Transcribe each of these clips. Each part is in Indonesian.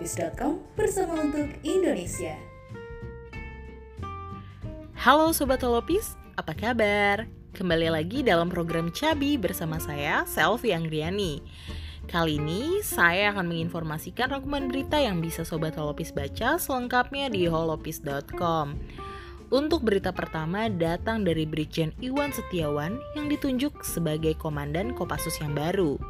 holopis.com bersama untuk Indonesia. Halo Sobat Holopis, apa kabar? Kembali lagi dalam program Cabi bersama saya, Selvi Anggriani. Kali ini saya akan menginformasikan rangkuman berita yang bisa Sobat Holopis baca selengkapnya di holopis.com. Untuk berita pertama datang dari Brigjen Iwan Setiawan yang ditunjuk sebagai Komandan Kopassus yang baru.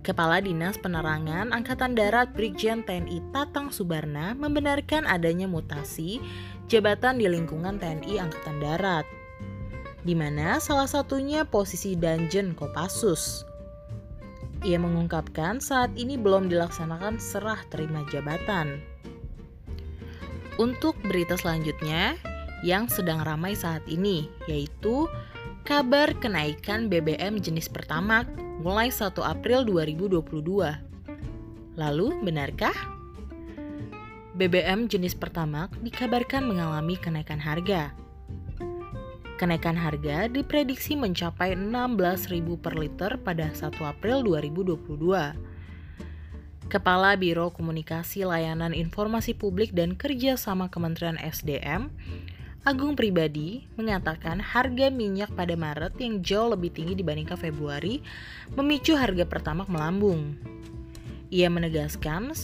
Kepala Dinas Penerangan Angkatan Darat Brigjen TNI Tatang Subarna membenarkan adanya mutasi jabatan di lingkungan TNI Angkatan Darat, di mana salah satunya posisi Danjen Kopassus. Ia mengungkapkan saat ini belum dilaksanakan serah terima jabatan. Untuk berita selanjutnya yang sedang ramai saat ini, yaitu kabar kenaikan BBM jenis pertamax mulai 1 April 2022. Lalu, benarkah? BBM jenis pertamax dikabarkan mengalami kenaikan harga. Kenaikan harga diprediksi mencapai 16.000 per liter pada 1 April 2022. Kepala Biro Komunikasi Layanan Informasi Publik dan Kerjasama Kementerian SDM, Agung Pribadi mengatakan harga minyak pada Maret yang jauh lebih tinggi dibandingkan Februari memicu harga pertama melambung. Ia menegaskan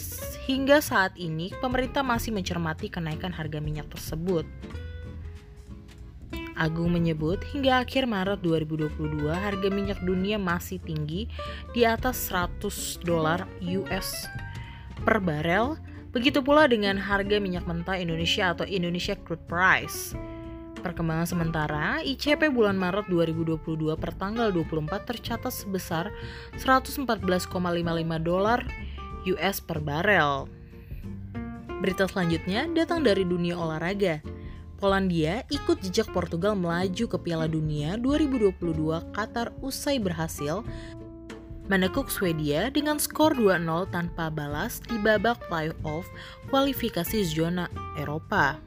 hingga saat ini pemerintah masih mencermati kenaikan harga minyak tersebut. Agung menyebut hingga akhir Maret 2022 harga minyak dunia masih tinggi di atas 100 dolar US per barel Begitu pula dengan harga minyak mentah Indonesia atau Indonesia Crude Price. Perkembangan sementara, ICP bulan Maret 2022 per tanggal 24 tercatat sebesar 114,55 dolar US per barel. Berita selanjutnya datang dari dunia olahraga. Polandia ikut jejak Portugal melaju ke Piala Dunia 2022 Qatar usai berhasil menekuk Swedia dengan skor 2-0 tanpa balas di babak playoff kualifikasi zona Eropa.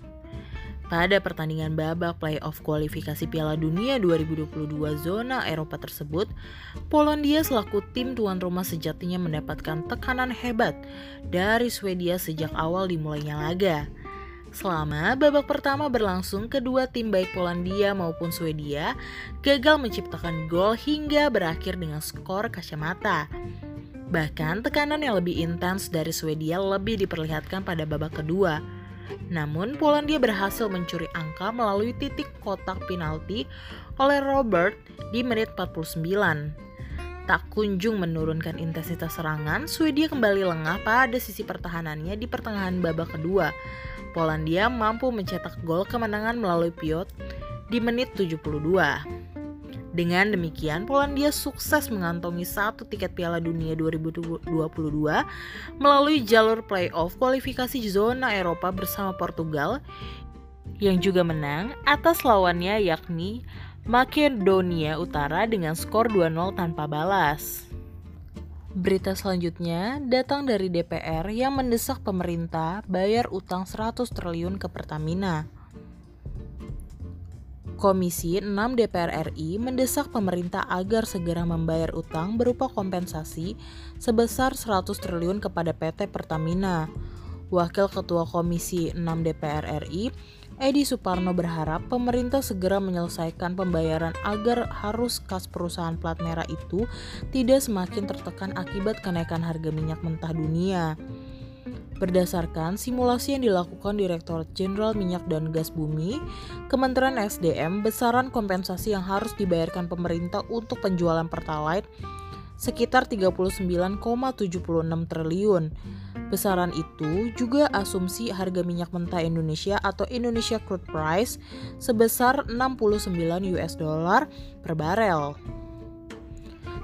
Pada pertandingan babak playoff kualifikasi Piala Dunia 2022 zona Eropa tersebut, Polandia selaku tim tuan rumah sejatinya mendapatkan tekanan hebat dari Swedia sejak awal dimulainya laga. Selama babak pertama berlangsung, kedua tim baik Polandia maupun Swedia gagal menciptakan gol hingga berakhir dengan skor kacamata. Bahkan tekanan yang lebih intens dari Swedia lebih diperlihatkan pada babak kedua. Namun Polandia berhasil mencuri angka melalui titik kotak penalti oleh Robert di menit 49 tak kunjung menurunkan intensitas serangan, Swedia kembali lengah pada sisi pertahanannya di pertengahan babak kedua. Polandia mampu mencetak gol kemenangan melalui Piot di menit 72. Dengan demikian, Polandia sukses mengantongi satu tiket Piala Dunia 2022 melalui jalur playoff kualifikasi zona Eropa bersama Portugal yang juga menang atas lawannya yakni Makedonia Utara dengan skor 2-0 tanpa balas. Berita selanjutnya datang dari DPR yang mendesak pemerintah bayar utang 100 triliun ke Pertamina. Komisi 6 DPR RI mendesak pemerintah agar segera membayar utang berupa kompensasi sebesar 100 triliun kepada PT Pertamina. Wakil Ketua Komisi 6 DPR RI, Edi Suparno berharap pemerintah segera menyelesaikan pembayaran agar harus kas perusahaan plat merah itu tidak semakin tertekan akibat kenaikan harga minyak mentah dunia. Berdasarkan simulasi yang dilakukan Direktur Jenderal Minyak dan Gas Bumi, Kementerian SDM besaran kompensasi yang harus dibayarkan pemerintah untuk penjualan Pertalite sekitar 39,76 triliun. Besaran itu juga asumsi harga minyak mentah Indonesia atau Indonesia Crude Price sebesar 69 US dollar per barel.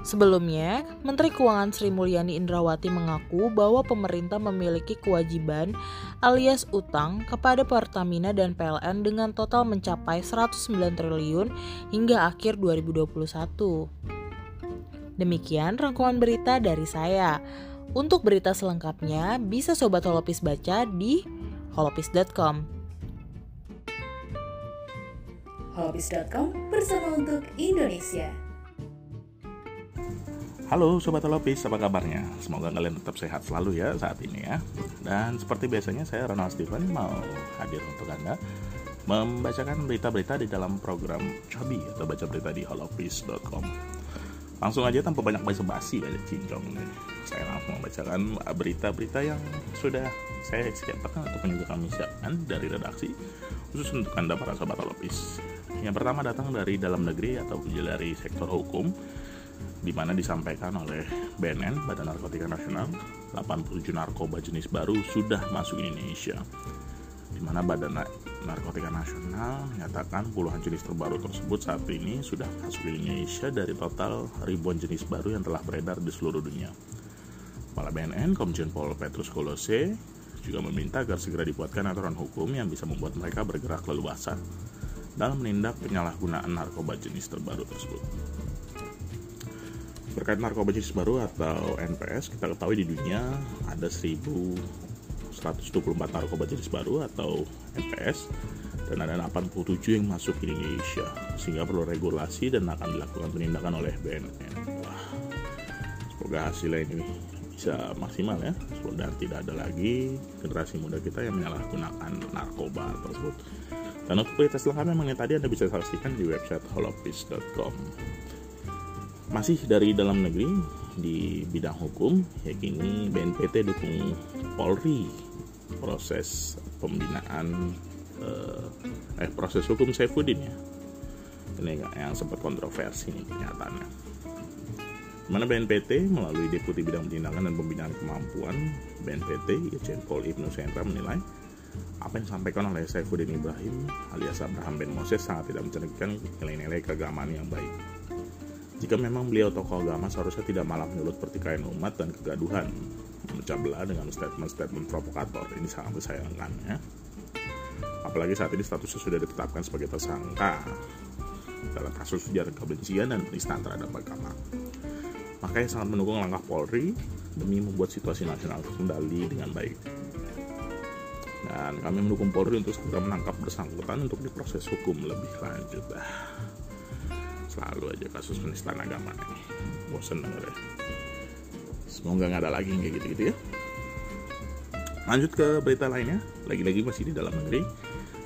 Sebelumnya, Menteri Keuangan Sri Mulyani Indrawati mengaku bahwa pemerintah memiliki kewajiban alias utang kepada Pertamina dan PLN dengan total mencapai 109 triliun hingga akhir 2021. Demikian rangkuman berita dari saya. Untuk berita selengkapnya bisa Sobat Holopis baca di holopis.com. Holopis.com bersama untuk Indonesia. Halo Sobat Holopis, apa kabarnya? Semoga kalian tetap sehat selalu ya saat ini ya Dan seperti biasanya saya Ronald Steven mau hadir untuk Anda Membacakan berita-berita di dalam program Cabi atau baca berita di holopis.com Langsung aja tanpa banyak basa-basi banyak cincong. Nih Saya langsung membacakan berita-berita yang sudah saya siapkan ataupun juga kami siapkan dari redaksi Khusus untuk Anda para Sobat Holopis Yang pertama datang dari dalam negeri atau dari sektor hukum di mana disampaikan oleh BNN Badan Narkotika Nasional 87 narkoba jenis baru sudah masuk Indonesia. Di mana Badan Narkotika Nasional menyatakan puluhan jenis terbaru tersebut saat ini sudah masuk ke Indonesia dari total ribuan jenis baru yang telah beredar di seluruh dunia. Kepala BNN Komjen Pol Petrus Kolose juga meminta agar segera dibuatkan aturan hukum yang bisa membuat mereka bergerak leluasa dalam menindak penyalahgunaan narkoba jenis terbaru tersebut. Terkait narkoba jenis baru atau NPS, kita ketahui di dunia ada 1124 narkoba jenis baru atau NPS dan ada 87 yang masuk ke Indonesia sehingga perlu regulasi dan akan dilakukan penindakan oleh BNN. Wah, semoga hasilnya ini bisa maksimal ya dan tidak ada lagi generasi muda kita yang menyalahgunakan narkoba tersebut. Dan untuk berita selengkapnya mengenai tadi Anda bisa saksikan di website holopis.com masih dari dalam negeri di bidang hukum ya kini BNPT dukung Polri. Proses pembinaan eh, eh proses hukum Saifuddin ya. Ini yang sempat kontroversi nih kenyataannya. Mana BNPT melalui Deputi Bidang Penindakan dan Pembinaan Kemampuan BNPT Irjen Pol Ibnu Sendra menilai apa yang disampaikan oleh Saifuddin Ibrahim alias Abraham Ben Moses sangat tidak mencerminkan nilai-nilai keagamaan yang baik jika memang beliau tokoh agama seharusnya tidak malah menyulut pertikaian umat dan kegaduhan, memecah belah dengan statement-statement provokator. Ini sangat disayangkan ya. Apalagi saat ini statusnya sudah ditetapkan sebagai tersangka dalam kasus ujaran kebencian dan penistaan terhadap agama. Makanya sangat mendukung langkah Polri demi membuat situasi nasional kembali dengan baik. Dan kami mendukung Polri untuk segera menangkap bersangkutan untuk diproses hukum lebih lanjut. Selalu aja kasus penistaan agama ini bosen denger ya semoga nggak ada lagi kayak gitu-gitu ya. Lanjut ke berita lainnya. Lagi-lagi masih di dalam negeri.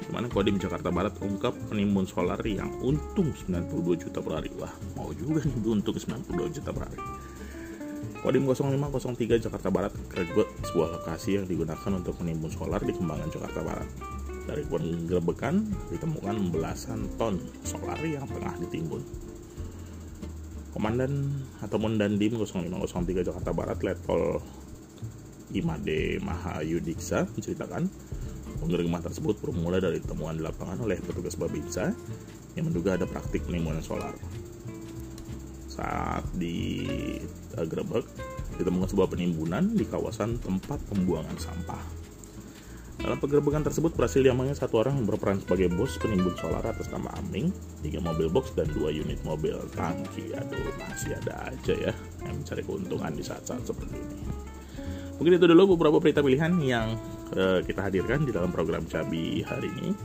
Di mana Kodim Jakarta Barat ungkap penimbun solar yang untung 92 juta per hari. Wah mau juga nih untung 92 juta per hari. Kodim 0503 Jakarta Barat kerebut sebuah lokasi yang digunakan untuk menimbun solar di Kembangan Jakarta Barat dari penggerebekan ditemukan belasan ton solar yang tengah ditimbun. Komandan ataupun Dandim 0503 Jakarta Barat Letkol Imade Mahayudiksa menceritakan penggerbekan tersebut bermula dari temuan di lapangan oleh petugas Babinsa yang menduga ada praktik penimbunan solar. Saat digerebek, ditemukan sebuah penimbunan di kawasan tempat pembuangan sampah. Dalam penggerbekan tersebut berhasil diamankan satu orang yang berperan sebagai bos penimbun solar atas nama Aming, tiga mobil box dan dua unit mobil tangki. Aduh, masih ada aja ya yang mencari keuntungan di saat-saat seperti ini. Mungkin itu dulu beberapa berita pilihan yang uh, kita hadirkan di dalam program Cabi hari ini.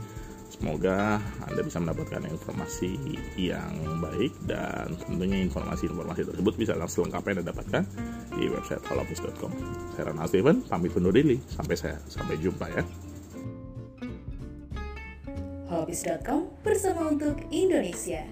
Semoga Anda bisa mendapatkan informasi yang baik dan tentunya informasi-informasi tersebut bisa langsung lengkapnya Anda dapatkan di website halapus.com. Saya Ronald Steven, pamit undur diri. Sampai saya sampai jumpa ya. Halapus.com bersama untuk Indonesia.